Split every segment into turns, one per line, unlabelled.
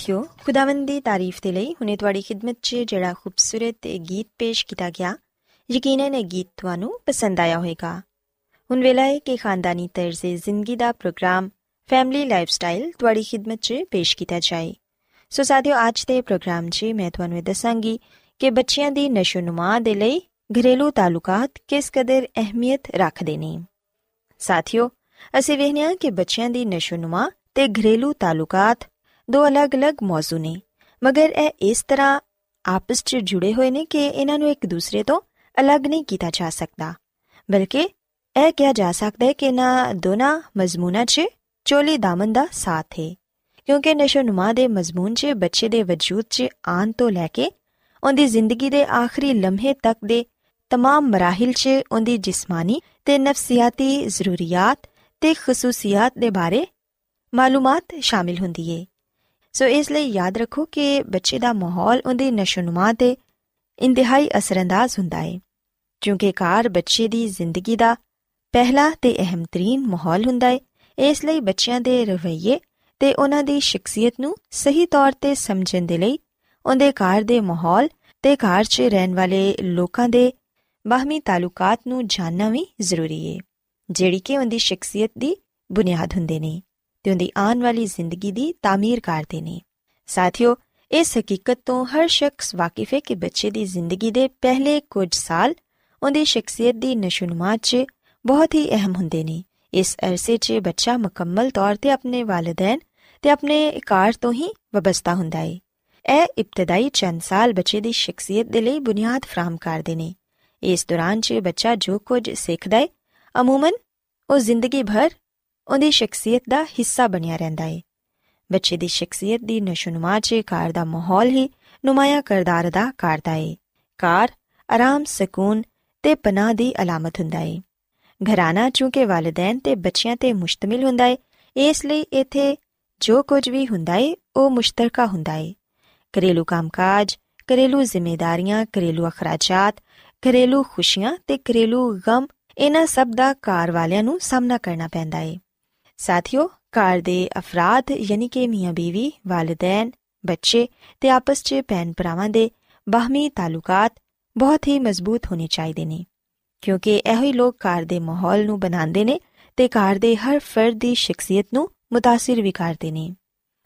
ਸਾਥਿਓ ਖੁਦਾਵੰਦ ਦੀ ਤਾਰੀਫ ਦੇ ਲਈ ਹੁਣੇ ਤੁਹਾਡੀ ਖidmat 'ਚ ਜਿਹੜਾ ਖੂਬਸੂਰਤ ਗੀਤ ਪੇਸ਼ ਕੀਤਾ ਗਿਆ ਯਕੀਨਨ ਇਹ ਗੀਤ ਤੁਹਾਨੂੰ ਪਸੰਦ ਆਇਆ ਹੋਵੇਗਾ ਹੁਣ ਵੇਲਾ ਹੈ ਕਿ ਖਾਨਦਾਨੀ ਤਰਜ਼ੇ ਜ਼ਿੰਦਗੀ ਦਾ ਪ੍ਰੋਗਰਾਮ ਫੈਮਿਲੀ ਲਾਈਫਸਟਾਈਲ ਤੁਹਾਡੀ ਖidmat 'ਚ ਪੇਸ਼ ਕੀਤਾ ਜਾਏ ਸੋ ਸਾਥਿਓ ਅੱਜ ਦੇ ਪ੍ਰੋਗਰਾਮ 'ਚ ਮੈਂ ਤੁਹਾਨੂੰ ਇਹ ਦੱਸਾਂਗੀ ਕਿ ਬੱਚਿਆਂ ਦੀ ਨਸ਼ੋਨੁਮਾ ਦੇ ਲਈ ਘਰੇਲੂ ਤਾਲੁਕਾਤ ਕਿਸ ਕਦਰ ਅਹਿਮੀਅਤ ਰੱਖਦੇ ਨੇ ਸਾਥਿਓ ਅਸੀਂ ਵੇਖਦੇ ਹਾਂ ਕਿ ਬੱਚਿਆਂ ਦੀ ਨਸ਼ੋਨੁਮਾ ਤੇ ਘਰੇਲੂ ਤਾਲੁਕਾਤ ਦੋ ਅਲੱਗ-ਅਲੱਗ ਮੌਜੂ ਨੇ। ਮਗਰ ਇਹ ਇਸ ਤਰ੍ਹਾਂ ਆਪਸ 'ਚ ਜੁੜੇ ਹੋਏ ਨੇ ਕਿ ਇਹਨਾਂ ਨੂੰ ਇੱਕ ਦੂਸਰੇ ਤੋਂ ਅਲੱਗ ਨਹੀਂ ਕੀਤਾ ਜਾ ਸਕਦਾ। ਬਲਕਿ ਇਹ ਕਿਹਾ ਜਾ ਸਕਦਾ ਹੈ ਕਿ ਇਹਨਾਂ ਦੋਨਾਂ ਮਜ਼ਮੂਨਾਂ 'ਚ ਚੋਲੀ ਦਾਮਨ ਦਾ ਸਾਥ ਹੈ ਕਿਉਂਕਿ ਨਸ਼ੋਨੁਮਾ ਦੇ ਮਜ਼ਮੂਨ 'ਚ ਬੱਚੇ ਦੇ ਵਜੂਦ 'ਚ ਆਨ ਤੋਂ ਲੈ ਕੇ
ਉਹਦੀ ਜ਼ਿੰਦਗੀ ਦੇ ਆਖਰੀ ਲਮਹੇ ਤੱਕ ਦੇ ਤਮਾਮ ਮਰਾਹਿਲ 'ਚ ਉਹਦੀ ਜਿਸਮਾਨੀ ਤੇ ਨਫਸੀਆਤੀ ਜ਼ਰੂਰੀਅਤ ਤੇ ਖਸੂਸੀਅਤ ਦੇ ਬਾਰੇ ਮਾਲੂਮਾਤ ਸ਼ਾਮਿਲ ਹੁੰਦੀ ਏ। ਸੋ ਇਸ ਲਈ ਯਾਦ ਰੱਖੋ ਕਿ ਬੱਚੇ ਦਾ ਮਾਹੌਲ ਉਹਦੀ ਨਸ਼ੋਨੁਮਾ ਤੇ ਇੰਤਹਾਈ ਅਸਰੰਦਾਜ਼ ਹੁੰਦਾ ਏ, ਕਿਉਂਕਿ ਘਰ ਬੱਚੇ ਦੀ ਜ਼ਿੰਦਗੀ ਦਾ ਪਹਿਲਾ ਤੇ ਅਹਿਮ ਤਰੀਨ ਮਾਹੌਲ ਹੁੰਦਾ ਏ। ਇਸ ਲਈ ਬੱਚਿਆਂ ਦੇ ਰਵੱਈਏ ਤੇ ਉਹਨਾਂ ਦੀ ਸ਼ਖਸੀਅਤ ਨੂੰ ਸਹੀ ਤੌਰ ਤੇ ਸਮਝਣ ਦੇ ਲਈ ਉਹਦੇ ਘਰ ਦੇ ਮਾਹੌਲ ਤੇ ਘਰ 'ਚ ਰਹਿਣ ਵਾਲੇ ਲੋਕਾਂ ਦੇ ਬਾਹਮੀ ਤਾਲੁਕਾਤ ਨੂੰ ਜਾਣਨਾ ਵੀ ਜ਼ਰੂਰੀ ਏ, ਜਿਹੜੀ ਕਿ ਉਹਦੀ ਸ਼ਖਸੀਅਤ ਦੀ ਬੁਨਿਆਦ ਹੁੰਦੇ ਨੇ। ਤੇ ਉਹਦੀ ਆਉਣ ਵਾਲੀ ਜ਼ਿੰਦਗੀ ਦੀ ਤਾਮੀਰ ਕਰਦੇ ਨੇ ਸਾਥੀਓ ਇਸ ਹਕੀਕਤ ਤੋਂ ਹਰ ਸ਼ਖਸ ਵਾਕਿਫ ਹੈ ਕਿ ਬੱਚੇ ਦੀ ਜ਼ਿੰਦਗੀ ਦੇ ਪਹਿਲੇ ਕੁਝ ਸਾਲ ਉਹਦੀ ਸ਼ਖਸੀਅਤ ਦੀ ਨਸ਼ੁਨਮਾ 'ਚ ਬਹੁਤ ਹੀ ਅਹਿਮ ਹੁੰਦੇ ਨੇ ਇਸ ਅਰਸੇ 'ਚ ਬੱਚਾ ਮੁਕੰਮਲ ਤੌਰ ਤੇ ਆਪਣੇ ਵਾਲਿਦੈਨ ਤੇ ਆਪਣੇ ਕਾਰ ਤੋਂ ਹੀ ਵਬਸਤਾ ਹੁੰਦਾ ਹੈ ਇਹ ਇਬਤਦਾਈ ਚੰਦ ਸਾਲ ਬੱਚੇ ਦੀ ਸ਼ਖਸੀਅਤ ਦੇ ਲਈ ਬੁਨਿਆਦ ਫਰਾਹਮ ਕਰਦੇ ਨੇ ਇਸ ਦੌਰਾਨ 'ਚ ਬੱਚਾ ਜੋ ਕੁਝ ਸਿੱਖਦਾ ਹੈ ਅਮੂਮਨ ਉਹ ਜ਼ਿੰਦਗੀ ਭਰ ਉਹਦੀ ਸ਼ਖਸੀਅਤ ਦਾ ਹਿੱਸਾ ਬਣਿਆ ਰਹਿੰਦਾ ਹੈ ਬੱਚੇ ਦੀ ਸ਼ਖਸੀਅਤ ਦੀ ਨਸ਼ੁਨਮਾ 'ਚ ਕਾਰ ਦਾ ਮਾਹੌਲ ਹੀ ਨੁਮਾਇਆ ਕਰਦਾਰ ਅਦਾ ਕਰਦਾ ਹੈ ਕਾਰ ਆਰਾਮ, ਸਕੂਨ ਤੇ ਪਨਾਹ ਦੀ ਅਲਾਮਤ ਹੁੰਦਾ ਹੈ ਘਰਾਨਾ ਚੂੰਕਿ ਵਾਲਿਦੈਨ ਤੇ ਬੱਚਿਆਂ ਤੇ ਮੁਸ਼ਤਮਿਲ ਹੁੰਦਾ ਹੈ ਇਸ ਲਈ ਇਥੇ ਜੋ ਕੁਝ ਵੀ ਹੁੰਦਾ ਹੈ ਉਹ ਮੁਸ਼ਤਰਕਾ ਹੁੰਦਾ ਹੈ ਘਰੇਲੂ ਕੰਮਕਾਜ, ਘਰੇਲੂ ਜ਼ਿੰਮੇਵਾਰੀਆਂ ਘਰੇਲੂ ਅਖਰਾਜਾਤ, ਘਰੇਲੂ ਖੁਸ਼ੀਆਂ ਤੇ ਘਰੇਲੂ ਗਮ, ਇਹਨਾਂ ਸਭ ਦਾ ਘਰ ਵਾਲਿਆਂ ਨੂੰ ਸਾਹਮਣਾ ਕਰਨਾ ਪੈਂਦਾ ਹੈ ਸਾਥੀਓ ਘਰ ਦੇ ਅਫਰਾਦ ਯਾਨੀ ਕਿ ਮੀਆਂ ਬੀਵੀ ਵਾਲਿਦੈਨ ਬੱਚੇ ਤੇ ਆਪਸ 'ਚ ਭੈਣ ਭਰਾਵਾਂ ਦੇ ਬਾਹਮੀ ਤਾਲੁਕਾਤ ਬਹੁਤ ਹੀ ਮਜ਼ਬੂਤ ਹੋਣੇ ਚਾਹੀਦੇ ਨੇ ਕਿਉਂਕਿ ਇਹੋ ਹੀ ਲੋਕ ਘਰ ਦੇ ਮਾਹੌਲ ਨੂੰ ਬਣਾਉਂਦੇ ਨੇ ਤੇ ਘਰ ਦੇ ਹਰ ਫਰਦ ਦੀ ਸ਼ਖਸੀਅਤ ਨੂੰ متاثر ਵੀ ਕਰਦੇ ਨੇ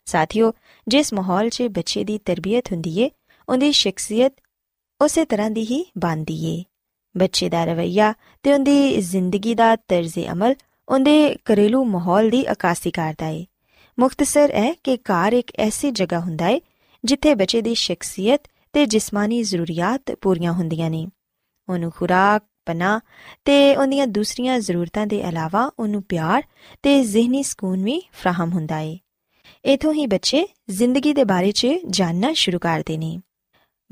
ਸਾਥੀਓ ਜਿਸ ਮਾਹੌਲ 'ਚ ਬੱਚੇ ਦੀ ਤਰਬੀਅਤ ਹੁੰਦੀ ਏ ਉਹਦੀ ਸ਼ਖਸੀਅਤ ਉਸੇ ਤਰ੍ਹਾਂ ਦੀ ਹੀ ਬਣਦੀ ਏ ਬੱਚੇ ਦਾ ਰਵਈਆ ਤੇ ਉਹਦੀ ਜ਼ਿੰਦਗੀ ਦਾ ਤਰਜ਼ ਅਮਲ ਉਹਦੇ ਘਰੇਲੂ ਮਾਹੌਲ ਦੀ ਅਕਾਸੀ ਕਰਦਾ ਏ। ਮੁਖਤਸਰ ਹੈ ਕਿ ਘਰ ਇੱਕ ਐਸੀ ਜਗ੍ਹਾ ਹੁੰਦਾ ਏ, ਜਿੱਥੇ ਬੱਚੇ ਦੀ ਸ਼ਖਸੀਅਤ ਤੇ ਜਿਸਮਾਨੀ ਜ਼ਰੂਰੀਅਤ ਪੂਰੀਆਂ ਹੁੰਦੀਆਂ ਨੇ। ਉਹਨੂੰ ਖੁਰਾਕ ਪਨਾ ਤੇ ਉਹਦੀਆਂ ਦੂਸਰੀਆਂ ਜ਼ਰੂਰਤਾਂ ਦੇ ਇਲਾਵਾ ਉਹਨੂੰ ਪਿਆਰ ਤੇ ਜ਼ਿਹਨੀ ਸਕੂਨ ਵੀ ਫਰਾਹਮ ਹੁੰਦਾ ਏ। ਇਥੋਂ ਹੀ ਬੱਚੇ ਜ਼ਿੰਦਗੀ ਦੇ ਬਾਰੇ 'ਚ ਜਾਣਨਾ ਸ਼ੁਰੂ ਕਰਦੇ ਨੇ।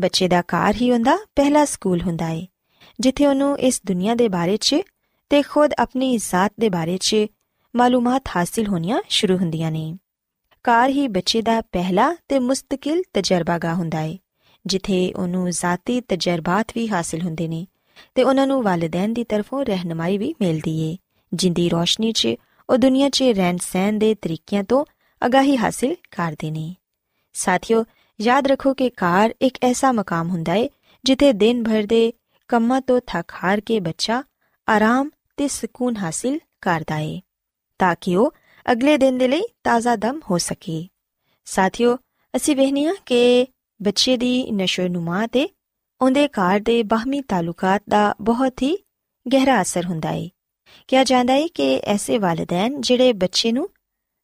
ਬੱਚੇ ਦਾ ਘਰ ਹੀ ਹੁੰਦਾ ਪਹਿਲਾ ਸਕੂਲ ਹੁੰਦਾ ਏ, ਜਿੱਥੇ ਉਹਨੂੰ ਇਸ ਦੁਨੀਆ ਦੇ ਬਾਰੇ 'ਚ ਤੇ ਖੁਦ ਆਪਣੀ ਜ਼ਾਤ ਦੇ ਬਾਰੇ 'ਚ ਮਾਲੂਮਾਤ ਹਾਸਿਲ ਹੋਣੀਆਂ ਸ਼ੁਰੂ ਹੁੰਦੀਆਂ ਨੇ। ਘਰ ਹੀ ਬੱਚੇ ਦਾ ਪਹਿਲਾ ਤੇ ਮੁਸਤਕਿਲ ਤਜਰਬਾਗਾ ਹੁੰਦਾ ਏ, ਜਿੱਥੇ ਉਹਨੂੰ ਜ਼ਾਤੀ ਤਜਰਬਾਤ ਵੀ ਹਾਸਿਲ ਹੁੰਦੇ ਨੇ ਤੇ ਉਹਨਾਂ ਨੂੰ ਵਾਲਿਦੈਨ ਦੀ ਤਰਫੋਂ ਰਹਿਨਮਾਈ ਵੀ ਮਿਲਦੀ ਏ, ਜਿੰਦੀ ਰੋਸ਼ਨੀ 'ਚ ਉਹ ਦੁਨੀਆ 'ਚ ਰਹਿਣ ਸਹਿਣ ਦੇ ਤਰੀਕਿਆਂ ਤੋਂ ਅਗਾਹੀ ਹਾਸਿਲ ਕਰਦੇ ਨੇ। ਸਾਥੀਓ, ਯਾਦ ਰੱਖੋ ਕਿ ਕਾਰ ਇੱਕ ਐਸਾ ਮਕਾਮ ਹੁੰਦਾ ਏ, ਜਿੱਥੇ ਦਿਨ ਭਰ ਦੇ ਕੰਮਾਂ ਤੋਂ ਥੱਕ ਹਾਰ ਕੇ ਬੱਚਾ ਆਰਾਮ ਤੇ ਸਕੂਨ ਹਾਸਿਲ ਕਰਦਾ ਏ, ਤਾਂ ਕਿ ਉਹ ਅਗਲੇ ਦਿਨ ਦੇ ਲਈ ਤਾਜ਼ਾ ਦਮ ਹੋ ਸਕੇ। ਸਾਥੀਓ, ਅਸੀਂ ਵੇਖਨੀਆ ਕਿ ਬੱਚੇ ਦੀ ਨਸ਼ੋਨੁਮਾ ਤੇ ਉਹਦੇ ਘਰ ਦੇ ਬਾਹਮੀ ਤਾਲੁਕਾਤ ਦਾ ਬਹੁਤ ਹੀ ਗਹਿਰਾ ਅਸਰ ਹੁੰਦਾ ਏ। ਕਿਹਾ ਜਾਂਦਾ ਏ ਕਿ ਐਸੇ ਵਾਲਿਦੈਨ ਜਿਹੜੇ ਬੱਚੇ ਨੂੰ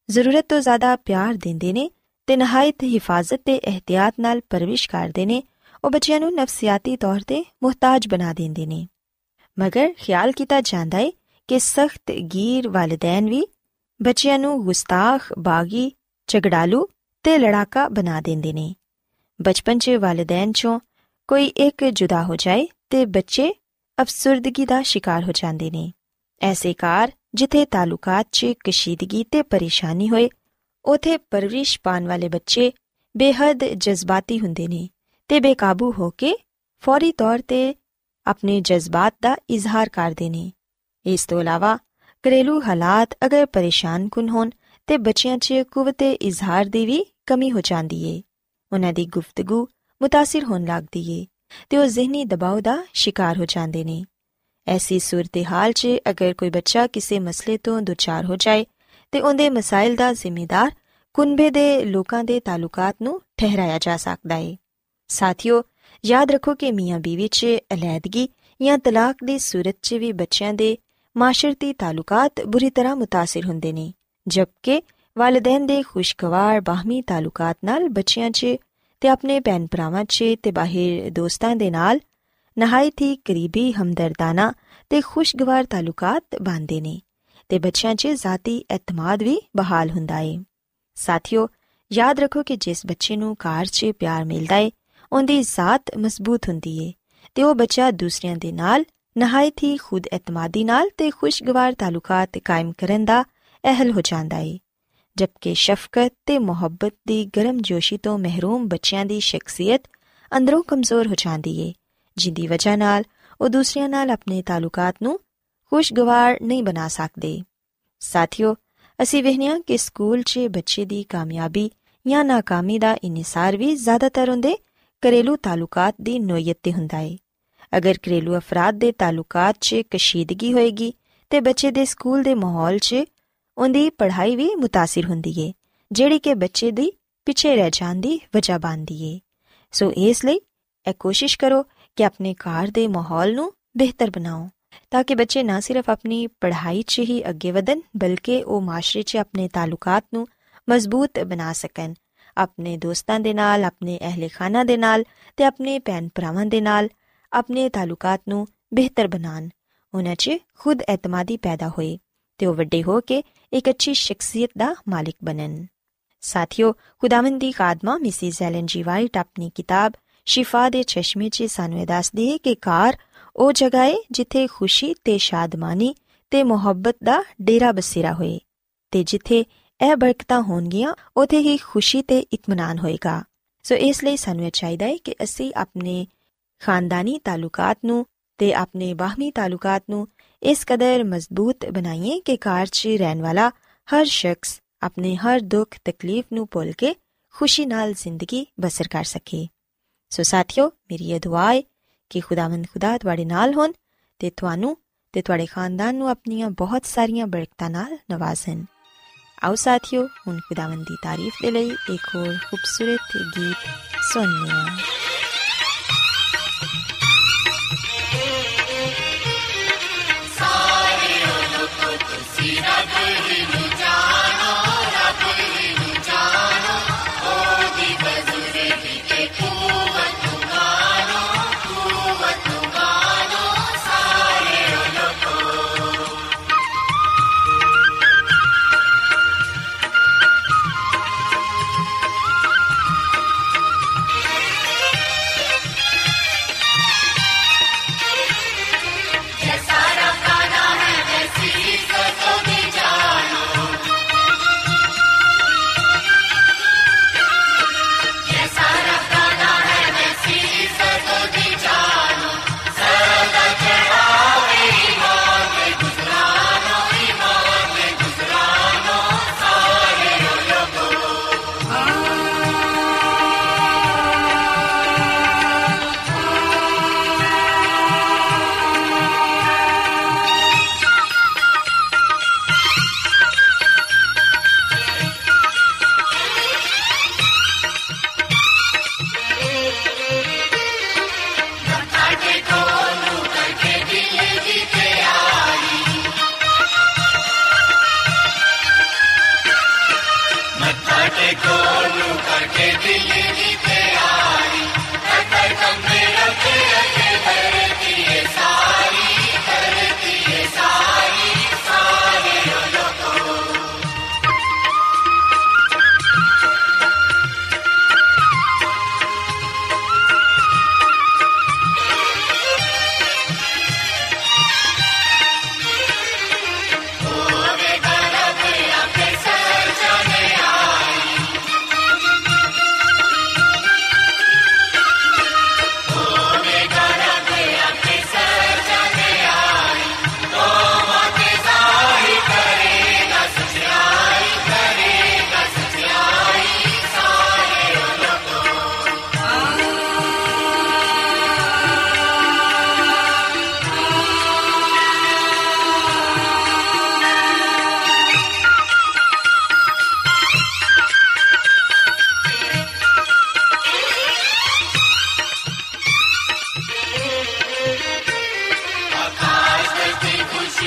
ਜ਼ਰੂਰਤ ਤੋਂ ਜ਼ਿਆਦਾ ਪਿਆਰ ਦਿੰਦੇ ਨੇ ਤੇ ਨਹਾਇਤ ਹਿਫਾਜ਼ਤ ਤੇ ਇhtiyat ਨਾਲ ਪਰਵਿਸ਼ ਕਰਦੇ ਨੇ, ਉਹ ਬੱਚਿਆਂ ਨੂੰ ਨਫਸੀਆਤੀ ਤੌਰ ਤੇ ਮੁਹਤਾਜ ਬਣਾ ਦਿੰਦੇ ਨੇ। ਮਗਰ ਖਿਆਲ ਕੀਤਾ ਜਾਂਦਾ ਏ ਕਿ ਸਖਤ ਗੀਰ ਵਾਲਿਦੈਨ ਵੀ ਬੱਚਿਆਂ ਨੂੰ ਗੁਸਤਾਖ, ਬਾਗੀ, ਝਗੜਾਲੂ ਤੇ ਲੜਾਕਾ ਬਣਾ ਦਿੰਦੇ ਨੇ। ਬਚਪਨ 'ਚ ਵਾਲਿਦੈਨ 'ਚੋਂ ਕੋਈ ਇੱਕ ਜੁਦਾ ਹੋ ਜਾਏ ਤੇ ਬੱਚੇ ਅਫਸਰਦਗੀ ਦਾ ਸ਼ਿਕਾਰ ਹੋ ਜਾਂਦੇ ਨੇ। ਐਸੇ ਕਾਰ ਜਿੱਥੇ ਤਾਲੁਕਾਤ 'ਚ ਕਸ਼ੀਦਗੀ ਤੇ ਪਰੇਸ਼ਾਨੀ ਹੋਏ, ਉਥੇ ਪਰਵਰਿਸ਼ ਪਾਣ ਵਾਲੇ ਬੱਚੇ ਬੇਹੱਦ ਜਜ਼ਬਾਤੀ ਹੁੰਦੇ ਨੇ ਤੇ ਬੇਕਾਬੂ ਹੋ ਕੇ ਫੌਰੀ ਤੌਰ ਤੇ ਆਪਣੇ ਜਜ਼ਬਾਤ ਦਾ ਇਜ਼ਹਾਰ ਕਰਦੇ ਨੇ ਇਸ ਤੋਂ ਇਲਾਵਾ ਘਰੇਲੂ ਹਾਲਾਤ ਅਗਰ ਪਰੇਸ਼ਾਨ ਕੁਨ ਹੋਣ ਤੇ ਬੱਚਿਆਂ 'ਚ ਕੁਵਤੇ ਇਜ਼ਹਾਰ ਦੀ ਵੀ ਕਮੀ ਹੋ ਜਾਂਦੀ ਏ ਉਹਨਾਂ ਦੀ ਗੁਫ਼ਤਗੂ متاثر ਹੋਣ ਲੱਗਦੀ ਏ ਤੇ ਉਹ ਜ਼ਿਹਨੀ ਦਬਾਅ ਦਾ ਸ਼ਿਕਾਰ ਹੋ ਜਾਂਦੇ ਨੇ ਐਸੀ ਸੂਰਤ-ਹਾਲ 'ਚ ਅਗਰ ਕੋਈ ਬੱਚਾ ਕਿਸੇ ਮਸਲੇ ਤੋਂ ਦੁਚਾਰ ਹੋ ਜਾਏ ਤੇ ਉਹਦੇ ਮਸਾਇਲ ਦਾ ਜ਼ਿੰਮੇਦਾਰ ਕੁਨਬੇ ਦੇ ਲੋਕਾਂ ਦੇ ਤਾਲੁਕਾਤ ਨੂੰ ਠਹਿਰਾਇਆ ਜਾ ਸਕਦਾ ਏ ਸਾਥੀਓ ਯਾਦ ਰੱਖੋ ਕਿ ਮੀਆਂ ਬੀਵੀ 'ਚ ਅਲੈਦਗੀ ਜਾਂ ਤਲਾਕ ਦੀ ਸੂਰਤ 'ਚ ਵੀ ਬੱਚਿਆਂ ਦੇ ਮਾਸ਼ਰਤੀ ਤਾਲੁਕਾਤ ਬੁਰੀ ਤਰ੍ਹਾਂ متاثر ਹੁੰਦੇ ਨੇ ਜਦਕਿ ਵਾਲਿਦੈਨ ਦੇ ਖੁਸ਼ਗਵਾਰ ਬਾਹਮੀ ਤਾਲੁਕਾਤ ਨਾਲ ਬੱਚਿਆਂ 'ਚ ਤੇ ਆਪਣੇ ਭੈਣ ਭਰਾਵਾਂ 'ਚ ਤੇ ਬਾਹਰ ਦੋਸਤਾਂ ਦੇ ਨਾਲ ਨਹਾਇਤ ਹੀ ਕਰੀਬੀ ਹਮਦਰਦਾਨਾ ਤੇ ਖੁਸ਼ਗਵਾਰ ਤਾਲੁਕਾਤ ਬਣਦੇ ਨੇ ਤੇ ਬੱਚਿਆਂ 'ਚ ਜ਼ਾਤੀ ਇਤਮਾਦ ਵੀ ਬਹਾਲ ਹੁੰਦਾ ਏ ਸਾਥੀਓ ਯਾਦ ਰੱਖੋ ਕਿ ਜਿਸ ਬੱਚੇ ਨੂੰ ਕਾਰ 'ਚ ਪਿਆਰ ਮਿਲਦਾ ਏ ਉਹਦੀ ਜ਼ਾਤ ਮਜ਼ਬੂਤ ਹੁੰਦੀ ਏ ਤੇ ਉਹ ਬੱਚਾ ਦੂਸਰਿਆਂ ਦੇ ਨਾਲ, ਨਹਾਇਤ ਹੀ ਖੁਦ ਇਤਮਾਦੀ ਨਾਲ ਤੇ ਖੁਸ਼ਗਵਾਰ ਤਾਲੁਕਾਤ ਕਾਇਮ ਕਰਨ ਦਾ ਅਹਲ ਹੋ ਜਾਂਦਾ ਏ। ਜਦਕਿ ਸ਼ਫਕਤ ਤੇ ਮੁਹੱਬਤ ਦੀ ਗਰਮ ਜੋਸ਼ੀ ਤੋਂ ਮਹਿਰੂਮ ਬੱਚਿਆਂ ਦੀ ਸ਼ਖਸੀਅਤ ਅੰਦਰੋਂ ਕਮਜ਼ੋਰ ਹੋ ਜਾਂਦੀ ਏ, ਜਿੰਦੀ ਵਜ੍ਹਾ ਨਾਲ ਉਹ ਦੂਸਰਿਆਂ ਨਾਲ ਆਪਣੇ ਤਾਲੁਕਾਤ ਨੂੰ ਖੁਸ਼ਗਵਾਰ ਨਹੀਂ ਬਣਾ ਸਕਦੇ। ਸਾਥੀਓ, ਅਸੀਂ ਵਹਿਨੀਆਂ ਕਿ ਸਕੂਲ 'ਚ ਬੱਚੇ ਦੀ ਕਾਮਯਾਬੀ ਜਾਂ ਨਾਕਾਮੀ ਦਾ ਇਨਸਾਰ ਵੀ ਜ਼ਿਆਦਾਤਰ ਹੁੰਦੇ ਘਰੇਲੂ ਤਾਲੁਕਾਤ ਦੀ ਨੋਇਤ ਤੇ ਹੁੰਦਾ ਏ। ਅਗਰ ਘਰੇਲੂ ਅਫਰਾਦ ਦੇ ਤਾਲੁਕਾਤ 'ਚ ਕਸ਼ੀਦਗੀ ਹੋਏਗੀ ਤੇ ਬੱਚੇ ਦੇ ਸਕੂਲ ਦੇ ਮਾਹੌਲ 'ਚ ਉਹਦੀ ਪੜ੍ਹਾਈ ਵੀ ਮੁਤਾਸਿਰ ਹੁੰਦੀ ਏ, ਜਿਹੜੀ ਕਿ ਬੱਚੇ ਦੀ ਪਿੱਛੇ ਰਹਿ ਜਾਣ ਦੀ ਵਜ੍ਹਾ ਬਣਦੀ ਏ। ਸੋ ਇਸ ਲਈ ਇਹ ਕੋਸ਼ਿਸ਼ ਕਰੋ ਕਿ ਆਪਣੇ ਘਰ ਦੇ ਮਾਹੌਲ ਨੂੰ ਬਿਹਤਰ ਬਣਾਓ, ਤਾਂ ਕਿ ਬੱਚੇ ਨਾ ਸਿਰਫ ਆਪਣੀ ਪੜ੍ਹਾਈ 'ਚ ਹੀ ਅੱਗੇ ਵਧਣ, ਬਲਕਿ ਉਹ ਮਾਸ਼ਰੇ 'ਚ ਆਪਣੇ ਤਾਲੁਕਾਤ ਨੂੰ ਮਜ਼ਬੂਤ ਬਣਾ ਸਕਣ। ਆਪਣੇ ਦੋਸਤਾਂ ਦੇ ਨਾਲ, ਆਪਣੇ ਅਹਲੇ ਖਾਨਾ ਦੇ ਨਾਲ ਤੇ ਆਪਣੇ ਭੈਣ ਭਰਾਵਾਂ ਦੇ ਨਾਲ ਆਪਣੇ ਤਾਲੁਕਾਤ ਨੂੰ ਬਿਹਤਰ ਬਣਾਉਣ। ਉਹਨਾਂ 'ਚ ਖੁਦ ਇਤਮਾਦੀ ਪੈਦਾ ਹੋਏ ਤੇ ਉਹ ਵੱਡੇ ਹੋ ਕੇ ਇੱਕ ਅੱਛੀ ਸ਼ਖਸੀਅਤ ਦਾ ਮਾਲਿਕ ਬਣਨ। ਸਾਥੀਓ, ਖੁਦਾਵੰਦ ਦੀ ਖਾਦਮਾ ਮਿਸਿਸ ਐਲਨ ਜੀ ਵਾਈਟ ਆਪਣੀ ਕਿਤਾਬ ਸ਼ਿਫਾ ਦੇ ਚਸ਼ਮੇ 'ਚ ਸਾਨੂੰ ਇਹ ਦੱਸਦੀ ਹੈ ਕਿ ਕਾਰ ਉਹ ਜਗ੍ਹਾ ਹੈ ਜਿੱਥੇ ਖੁਸ਼ੀ ਤੇ ਸ਼ਾਦਮਾਨੀ ਤੇ ਮੁਹੱਬਤ ਦਾ ਡੇਰਾ ਬਸੇਰਾ ਹੋਏ ਤੇ ਜਿੱਥੇ ਇਹ ਬਰਕਤਾਂ ਹੋਣਗੀਆਂ, ਉਥੇ ਹੀ ਖੁਸ਼ੀ ਤੇ ਇਤਮਾਨਾਨ ਹੋਏਗਾ। ਸੋ ਇਸ ਲਈ ਸਾਨੂੰ ਇਹ ਚਾਹੀਦਾ ਹੈ ਕਿ ਅਸੀਂ ਆਪਣੇ ਖਾਨਦਾਨੀ ਤਾਲੁਕਾਤ ਨੂੰ ਤੇ ਆਪਣੇ ਬਾਹਮੀ ਤਾਲੁਕਾਤ ਨੂੰ ਇਸ ਕਦਰ ਮਜ਼ਬੂਤ ਬਣਾਈਏ ਕਿ ਘਰ 'ਚ ਰਹਿਣ ਵਾਲਾ ਹਰ ਸ਼ਖਸ ਆਪਣੇ ਹਰ ਦੁੱਖ ਤਕਲੀਫ ਨੂੰ ਭੁੱਲ ਕੇ ਖੁਸ਼ੀ ਨਾਲ ਜ਼ਿੰਦਗੀ ਬਸਰ ਕਰ ਸਕੇ। ਸੋ ਸਾਥੀਓ, ਮੇਰੀ ਇਹ ਦੁਆ ਹੈ ਕਿ ਖੁਦਾਵੰਦ ਖੁਦਾ ਤੁਹਾਡੇ ਨਾਲ ਹੋਣ ਤੇ ਤੁਹਾਨੂੰ ਤੇ ਤੁਹਾਡੇ ਖਾਨਦਾਨ ਨੂੰ ਆਪਣੀਆਂ ਬਹੁਤ ਸਾਰੀਆਂ ਬਰਕਤਾਂ ਨਾਲ ਨਵਾਜ਼ਣ। ਆਓ ਸਾਥੀਓ ਹੁਣ ਖੁਦਾਵੰਦ ਦੀ ਤਾਰੀਫ ਦੇ ਲਈ ਇੱਕ ਹੋਰ ਖੂਬਸੂਰਤ ਗੀਤ ਸੁਣੀਏ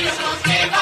amigos que van.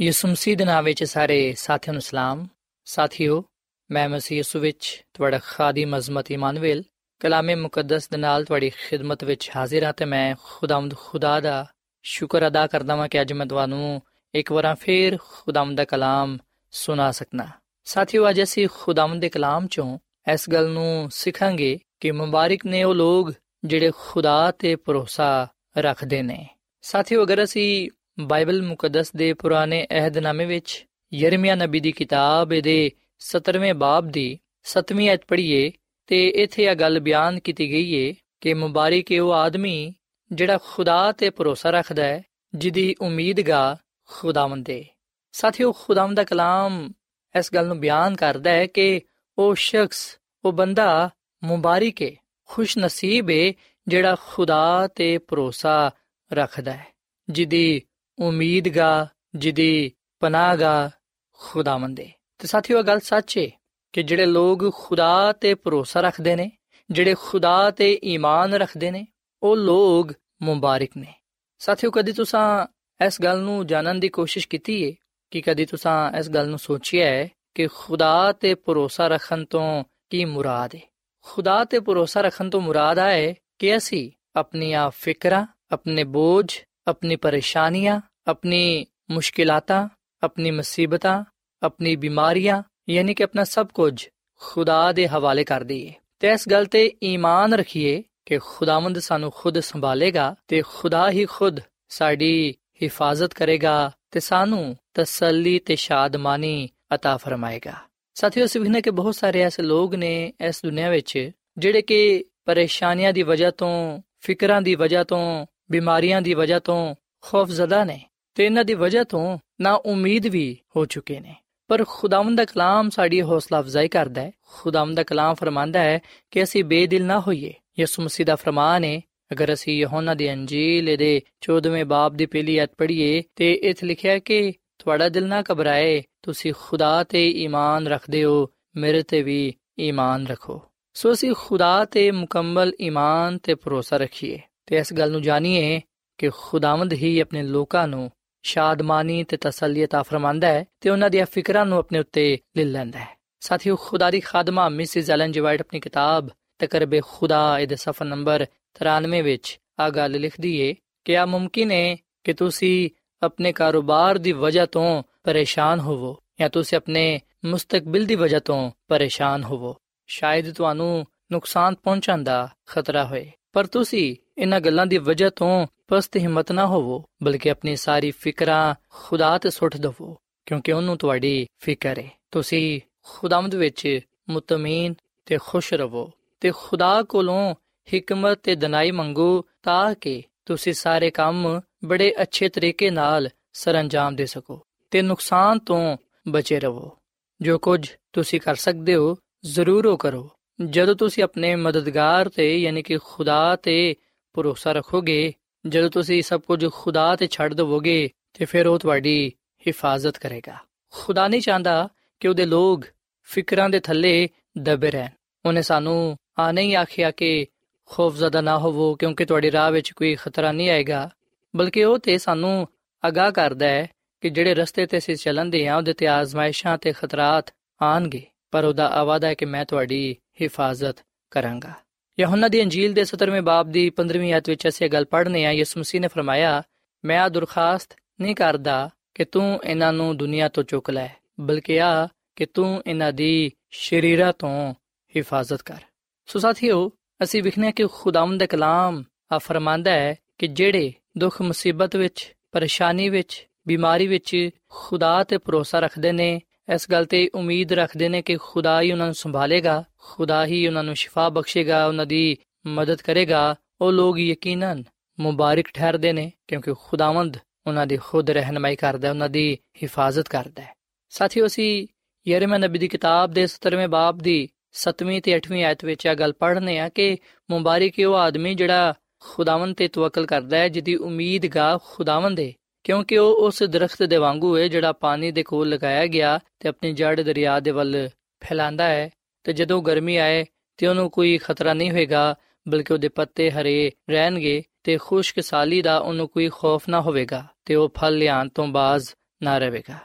ਯਿਸੂ ਮਸੀਹ ਦੇ ਨਾਮ ਵਿੱਚ ਸਾਰੇ ਸਾਥੀਆਂ ਨੂੰ ਸਲਾਮ। ਸਾਥੀਓ, ਮੈਂ ਮਸੀਹ ਯਿਸੂ ਵਿੱਚ ਤੁਹਾਡਾ ਖਾਦੀਮ ਅਜ਼ਮਤ ਇਮਾਨੁਅਲ ਕਲਾਮੇ ਮੁਕੱਦਸ ਦੇ ਨਾਲ ਤੁਹਾਡੀ ਖਿਦਮਤ ਵਿੱਚ ਹਾਜ਼ਰ ਹਾਂ ਤੇ ਮੈਂ ਖੁਦਾਵੰਦ ਖੁਦਾ ਦਾ ਸ਼ੁਕਰ ਅਦਾ ਕਰਦਾ ਹਾਂ ਕਿ ਅੱਜ ਮੈਂ ਤੁਹਾਨੂੰ ਇੱਕ ਵਾਰ ਫੇਰ ਖੁਦਾਵੰਦ ਦਾ ਕਲਾਮ ਸੁਣਾ ਸਕਣਾ ਸਾਥੀਓ, ਅੱਜ ਅਸੀਂ ਖੁਦਾਵੰਦ ਦੇ ਕਲਾਮ ਚੋਂ ਇਸ ਗੱਲ ਨੂੰ ਸਿੱਖਾਂਗੇ ਕਿ ਮੁਬਾਰਕ ਨੇ ਉਹ ਲੋਕ ਜਿਹੜੇ ਖੁਦਾ ਤੇ ਭਰੋਸਾ ਰੱਖਦੇ ਨੇ। ਸਾਥੀਓ, ਅਗਰ ਅਸੀਂ ਬਾਈਬਲ ਮੁਕੱਦਸ ਦੇ ਪੁਰਾਣੇ ਅਹਿਦਨਾਮੇ ਵਿੱਚ ਯਰਮੀਆ ਨਬੀ ਦੀ ਕਿਤਾਬ ਦੇ 17ਵੇਂ ਬਾਬ ਦੀ 7ਵੀਂ ਅਧ ਪੜ੍ਹੀਏ ਤੇ ਇੱਥੇ ਇਹ ਗੱਲ ਬਿਆਨ ਕੀਤੀ ਗਈ ਏ ਕਿ ਮੁਬਾਰਕ ਹੈ ਉਹ ਆਦਮੀ ਜਿਹੜਾ ਖੁਦਾ ਤੇ ਭਰੋਸਾ ਰੱਖਦਾ ਹੈ, ਜਿਹਦੀ ਉਮੀਦਗਾ ਖੁਦਾਵੰਦ ਹੈ ਸਾਥੀਓ, ਖੁਦਾਵੰਦ ਦਾ ਕਲਾਮ ਇਸ ਗੱਲ ਨੂੰ ਬਿਆਨ ਕਰਦਾ ਹੈ ਕਿ ਉਹ ਸ਼ਖਸ, ਉਹ ਬੰਦਾ ਮੁਬਾਰਕ ਹੈ ਖੁਸ਼ ਨਸੀਬ ਹੈ ਜਿਹੜਾ ਖੁਦਾ ਤੇ ਭਰੋਸਾ ਰੱਖਦਾ ਹੈ, ਜਿਹਦੀ ਉਮੀਦਗਾ ਜਿਹਦੀ ਪਨਾਹਗਾ ਖੁਦਾਵੰਦ ਹੈ ਤੇ ਸਾਥੀਓ ਇਹ ਗੱਲ ਸੱਚ ਹੈ ਕਿ ਜਿਹੜੇ ਲੋਕ ਖੁਦਾ ਤੇ ਭਰੋਸਾ ਰੱਖਦੇ ਨੇ, ਜਿਹੜੇ ਖੁਦਾ ਤੇ ਈਮਾਨ ਰੱਖਦੇ ਨੇ, ਉਹ ਲੋਕ ਮੁਬਾਰਕ ਨੇ। ਸਾਥੀਓ, ਕਦੀ ਤੁਸੀਂ ਇਸ ਗੱਲ ਨੂੰ ਜਾਣਨ ਦੀ ਕੋਸ਼ਿਸ਼ ਕੀਤੀ ਹੈ ਕਿ ਕਦੀ ਤੁਸੀਂ ਇਸ ਗੱਲ ਨੂੰ ਸੋਚਿਆ ਹੈ ਕਿ ਖੁਦਾ ਤੇ ਭਰੋਸਾ ਰੱਖਣ ਤੋਂ ਕੀ ਮੁਰਾਦ ਹੈ ਖੁਦਾ ਤੇ ਭਰੋਸਾ ਰੱਖਣ ਤੋਂ ਮੁਰਾਦ ਆਏ ਕਿ ਅਸੀਂ ਆਪਣੀਆਂ ਫਿਕਰਾਂ, ਆਪਣੇ ਬੋਝ ਆਪਣੀ ਪਰੇਸ਼ਾਨੀਆਂ ਆਪਣੀ ਮੁਸ਼ਕਿਲਾਤਾਂ ਆਪਣੀ ਮੁਸੀਬਤਾਂ ਆਪਣੀ ਬਿਮਾਰੀਆਂ ਯਾਨੀ ਕਿ ਆਪਣਾ ਸਭ ਕੁਝ ਖੁਦਾ ਦੇ ਹਵਾਲੇ ਕਰ ਦਈਏ ਤੇ ਇਸ ਗੱਲ ਤੇ ਈਮਾਨ ਰੱਖੀਏ ਕਿ ਖੁਦਾਵੰਦ ਸਾਨੂੰ ਖੁਦ ਸੰਭਾਲੇਗਾ ਤੇ ਖੁਦਾ ਹੀ ਖੁਦ ਸਾਡੀ ਹਿਫਾਜ਼ਤ ਕਰੇਗਾ ਤੇ ਸਾਨੂੰ ਤਸੱਲੀ ਤੇ ਸ਼ਾਦਮਾਨੀ عطا ਫਰਮਾਏਗਾ ਸਾਥੀਓ ਸਿਵਹਨੇ ਕਿ ਬਹੁਤ ਸਾਰੇ ਐਸੇ ਲੋਕ ਨੇ ਇਸ ਦੁਨੀਆ ਵਿੱਚ ਜਿਹੜੇ ਕਿ ਪਰੇਸ਼ਾਨੀਆਂ ਦੀ ਵਜ੍ਹਾ ਤੋਂ ਫਿਕਰਾਂ ਦੀ ਵਜ੍ਹਾ ਤੋਂ ਬਿਮਾਰੀਆਂ ਦੀ ਵਜ੍ਹਾ ਤੋਂ ਖੌਫਜ਼ਦਾ ਨੇ ਤੇ ਇਹਨਾਂ ਦੀ ਵਜ੍ਹਾ ਤੋਂ ਨਾ ਉਮੀਦ ਵੀ ਹੋ ਚੁੱਕੇ ਨੇ। ਪਰ ਖੁਦਾਵੰਦ ਦਾ ਕਲਾਮ ਸਾਡੀ ਹੌਸਲਾ ਅਫਜ਼ਾਈ ਕਰਦਾ ਹੈ। ਖੁਦਾਵੰਦ ਦਾ ਕਲਾਮ ਫਰਮਾਂਦਾ ਹੈ ਕਿ ਅਸੀਂ ਬੇਦਿਲ ਨਾ ਹੋਈਏ। ਯਿਸੂ ਮਸੀਹ ਦਾ ਫਰਮਾਨ ਹੈ, ਅਗਰ ਅਸੀਂ ਯਹੋਨਾ ਦੀ ਅੰਜੀਲ ਦੇ 14ਵੇਂ ਬਾਬ ਦੀ ਪਹਿਲੀ ਅਧ ਪੜ੍ਹੀਏ ਤੇ ਇੱਥੇ ਲਿਖਿਆ ਹੈ ਕਿ ਤੁਹਾਡਾ ਦਿਲ ਨਾ ਘਬਰਾਏ, ਤੁਸੀਂ ਖੁਦਾ ਤੇ ਈਮਾਨ ਰੱਖਦੇ ਹੋ, ਮੇਰੇ ਤੇ ਵੀ ਈਮਾਨ ਰੱਖੋ। ਸੋ ਅਸੀਂ ਖੁਦਾ ਤੇ ਮੁਕੰਮਲ ਈਮਾਨ ਤੇ ਭਰੋਸਾ ਰੱਖੀਏ। ਤੇ ਇਸ ਗੱਲ ਨੂੰ ਜਾਣੀਏ ਕਿ ਖੁਦਾਵੰਦ ਹੀ ਆਪਣੇ ਲੋਕਾਂ ਨੂੰ ਸ਼ਾਦਮਾਨੀ ਤੇ ਤਸੱਲੀ عطا ਫਰਮਾਂਦਾ ਹੈ ਤੇ ਉਹਨਾਂ ਦੀਆਂ ਫਿਕਰਾਂ ਨੂੰ ਆਪਣੇ ਉੱਤੇ ਲੈ ਲੈਂਦਾ ਹੈ ਸਾਥੀਓ ਖੁਦਾ ਦੀ ਖਾਦਮਾ ਮਿਸਿਸ ਐਲਨ ਜੀ ਵਾਈਟ ਆਪਣੀ ਕਿਤਾਬ ਤਕਰਬੇ ਖੁਦਾ ਇਹਦੇ ਸਫਾ ਨੰਬਰ 93 ਵਿੱਚ ਆ ਗੱਲ ਲਿਖਦੀ ਏ ਕਿ ਆ ਮੁਮਕਿਨ ਹੈ ਕਿ ਤੁਸੀਂ ਆਪਣੇ ਕਾਰੋਬਾਰ ਦੀ ਵਜ੍ਹਾ ਤੋਂ ਪਰੇਸ਼ਾਨ ਹੋਵੋ ਜਾਂ ਤੁਸੀਂ ਆਪਣੇ ਮੁਸਤਕਬਲ ਦੀ ਵਜ੍ਹਾ ਤੋਂ ਪਰੇਸ਼ਾਨ ਹੋਵੋ ਸ਼ਾਇਦ ਤੁਹਾਨੂੰ ਨੁਕਸਾਨ ਪਹੁੰਚਣ ਦਾ ਖਤਰਾ ਹੋਏ ਪਰ ਤੁਸੀਂ ਇਹਨਾਂ ਗੱਲਾਂ ਦੀ ਵਜ੍ਹਾ ਤੋਂ ਪਸਤ ਹਿੰਮਤ ਨਾ ਹੋਵੋ, ਬਲਕਿ ਆਪਣੀ ਸਾਰੀ ਫਿਕਰਾਂ ਖੁਦਾ ਤੇ ਸੁੱਟ ਦਵੋ, ਕਿਉਂਕਿ ਉਹਨੂੰ ਤੁਹਾਡੀ ਫਿਕਰ ਹੈ ਤੁਸੀਂ ਖੁਦਾਵੰਦ ਵਿੱਚ ਮੁਤਮੀਨ ਤੇ ਖੁਸ਼ ਰਹੋ ਤੇ ਖੁਦਾ ਕੋਲੋਂ ਹਕਮਤ ਤੇ ਦਨਾਈ ਮੰਗੋ ਤਾਂ ਕਿ ਤੁਸੀਂ ਸਾਰੇ ਕੰਮ ਬੜੇ ਅੱਛੇ ਤਰੀਕੇ ਨਾਲ ਸਰੰਜਾਮ ਦੇ ਸਕੋ ਤੇ ਨੁਕਸਾਨ ਤੋਂ ਬਚੇ ਰਹੋ ਜੋ ਕੁਝ ਤੁਸੀਂ ਕਰ ਸਕਦੇ ਹੋ, ਜ਼ਰੂਰ ਉਹ ਕਰੋ। ਜਦੋਂ ਤੁਸੀਂ ਆਪਣੇ ਮਦਦਗਾਰ ਤੇ, ਯਾਨੀ ਕਿ ਖੁਦਾ ਤੇ ਭਰੋਸਾ ਰੱਖੋਗੇ? ਜਦੋਂ ਤੁਸੀਂ ਸਭ ਕੁਝ ਖੁਦਾ ਤੇ ਛੱਡ ਦਵੋਗੇ, ਤੇ ਫਿਰ ਉਹ ਤੁਹਾਡੀ ਹਿਫਾਜ਼ਤ ਕਰੇਗਾ। ਖੁਦਾ ਨਹੀਂ ਚਾਹੁੰਦਾ ਕਿ ਉਹਦੇ ਲੋਕ ਫਿਕਰਾਂ ਦੇ ਥੱਲੇ ਦਬੇ ਰਹਿਣ। ਉਹਨੇ ਸਾਨੂੰ ਆ ਨਹੀਂ ਆਖਿਆ ਕਿ ਖੌਫਜ਼ਦਾ ਨਾ ਹੋਵੋ, ਕਿਉਂਕਿ ਤੁਹਾਡੀ ਰਾਹ ਵਿੱਚ ਕੋਈ ਖਤਰਾ ਨਹੀਂ ਆਏਗਾ, ਬਲਕਿ ਉਹ ਤੇ ਸਾਨੂੰ ਅਗਾਹ ਕਰਦਾ ਹੈ ਕਿ ਜਿਹੜੇ ਰਸਤੇ ਤੇ ਅਸੀਂ ਚੱਲਣਦੇ ਹਾਂ, ਉਹਦੇ ਤੇ ਆਜ਼ਮਾਇਸ਼ਾਂ ਤੇ ਖਤਰਾਤ ਆਣਗੇ ਪਰ ਉਹਦਾ ਆਵਾਦਾ ਹੈ ਕਿ ਮੈਂ ਤੁਹਾਡੀ ਹਿਫਾਜ਼ਤ ਕਰਾਂਗਾ। ਯਹੋਨਾ ਦੀ ਅੰਜੀਲ ਦੇ 17ਵੇਂ ਬਾਬ ਦੀ 15ਵੀਂ ਆਇਤ ਵਿੱਚ ਅਸੀਂ ਗੱਲ ਪੜ੍ਹਨੇ ਆ ਯਿਸੂ ਮਸੀਹ ਨੇ ਫਰਮਾਇਆ, ਮੈਂ ਆ ਦਰਖਾਸਤ ਨਹੀਂ ਕਰਦਾ ਕਿ ਤੂੰ ਇਹਨਾਂ ਨੂੰ ਦੁਨੀਆ ਤੋਂ ਚੁੱਕ ਲੈ, ਬਲਕਿ ਆ ਕਿ ਤੂੰ ਇਹਨਾਂ ਦੀ ਸ਼ਰੀਰਾਂ ਤੋਂ ਹਿਫਾਜ਼ਤ ਕਰ। ਸੋ ਸਾਥੀਓ, ਅਸੀਂ ਵਿਖਨੇ ਕਿ ਖੁਦਾਵੰਦ ਦਾ ਕਲਾਮ ਆ ਫਰਮਾਂਦਾ ਹੈ ਕਿ ਜਿਹੜੇ ਦੁੱਖ, ਮੁਸੀਬਤ ਵਿੱਚ, ਪਰੇਸ਼ਾਨੀ ਵਿੱਚ, ਬਿਮਾਰੀ ਵਿੱਚ ਖੁਦਾ ਤੇ ਭਰੋਸਾ ਰੱਖਦੇ ਨੇ ਇਸ ਗੱਲ ਤੇ ਉਮੀਦ ਰੱਖਦੇ ਨੇ ਕਿ ਖੁਦਾ ਹੀ ਉਹਨਾਂ ਨੂੰ ਸੰਭਾਲੇਗਾ ਖੁਦਾ ਹੀ ਉਹਨਾਂ ਨੂੰ ਸ਼ਿਫਾ ਬਖਸ਼ੇਗਾ, ਉਹਨਾਂ ਦੀ ਮਦਦ ਕਰੇਗਾ। ਉਹ ਲੋਕ ਯਕੀਨਨ ਮੁਬਾਰਕ ਠਹਿਰਦੇ ਨੇ ਕਿਉਂਕਿ ਖੁਦਾਵੰਦ ਉਹਨਾਂ ਦੀ ਖੁਦ ਰਹਿਨਮਾਈ ਕਰਦਾ ਹੈ ਉਹਨਾਂ ਦੀ ਹਿਫਾਜ਼ਤ ਕਰਦਾ ਹੈ। ਸਾਥੀਓ, ਅਸੀਂ ਯਰਮੀਆ ਨਬੀ ਦੀ ਕਿਤਾਬ ਦੇ 17ਵੇਂ ਬਾਬ ਦੀ 7ਵੀਂ ਤੇ 8ਵੀਂ ਆਇਤ ਵਿੱਚ ਇਹ ਗੱਲ ਪੜ੍ਹਨੇ ਆ ਕਿ ਮੁਬਾਰਕ ਹੈ ਉਹ ਆਦਮੀ ਜਿਹੜਾ ਖੁਦਾਵੰਦ ਤੇ ਤਵੱਕਲ ਕਰਦਾ ਹੈ, ਜਿਹਦੀ ਉਮੀਦ ਗਾ ਖੁਦਾਵੰਦ ਹੈ ਕਿਉਂਕਿ ਉਹ ਉਸ ਦਰਖਤ ਦੇ ਵਾਂਗੂ ਹੈ ਜਿਹੜਾ ਪਾਣੀ ਦੇ ਕੋਲ ਲਗਾਇਆ ਗਿਆ ਤੇ ਆਪਣੀ ਜੜ ਦਰਿਆ ਦੇ ਵੱਲ ਫੈਲਾਉਂਦਾ ਹੈ। ਤੇ ਜਦੋਂ ਗਰਮੀ ਆਏ ਤੇ ਉਹਨੂੰ ਕੋਈ ਖਤਰਾ ਨਹੀਂ ਹੋਏਗਾ, ਬਲਕਿ ਉਹਦੇ ਪੱਤੇ ਹਰੇ ਰਹਿਣਗੇ ਤੇ ਖੁਸ਼ਕਸਾਲੀ ਦਾ ਉਹਨੂੰ ਕੋਈ ਖੌਫ ਨਾ ਹੋਵੇਗਾ ਤੇ ਉਹ ਫਲ ਲਿਆਉਣ ਤੋਂ ਬਾਜ਼ ਨਾ ਰਹੇਗਾ।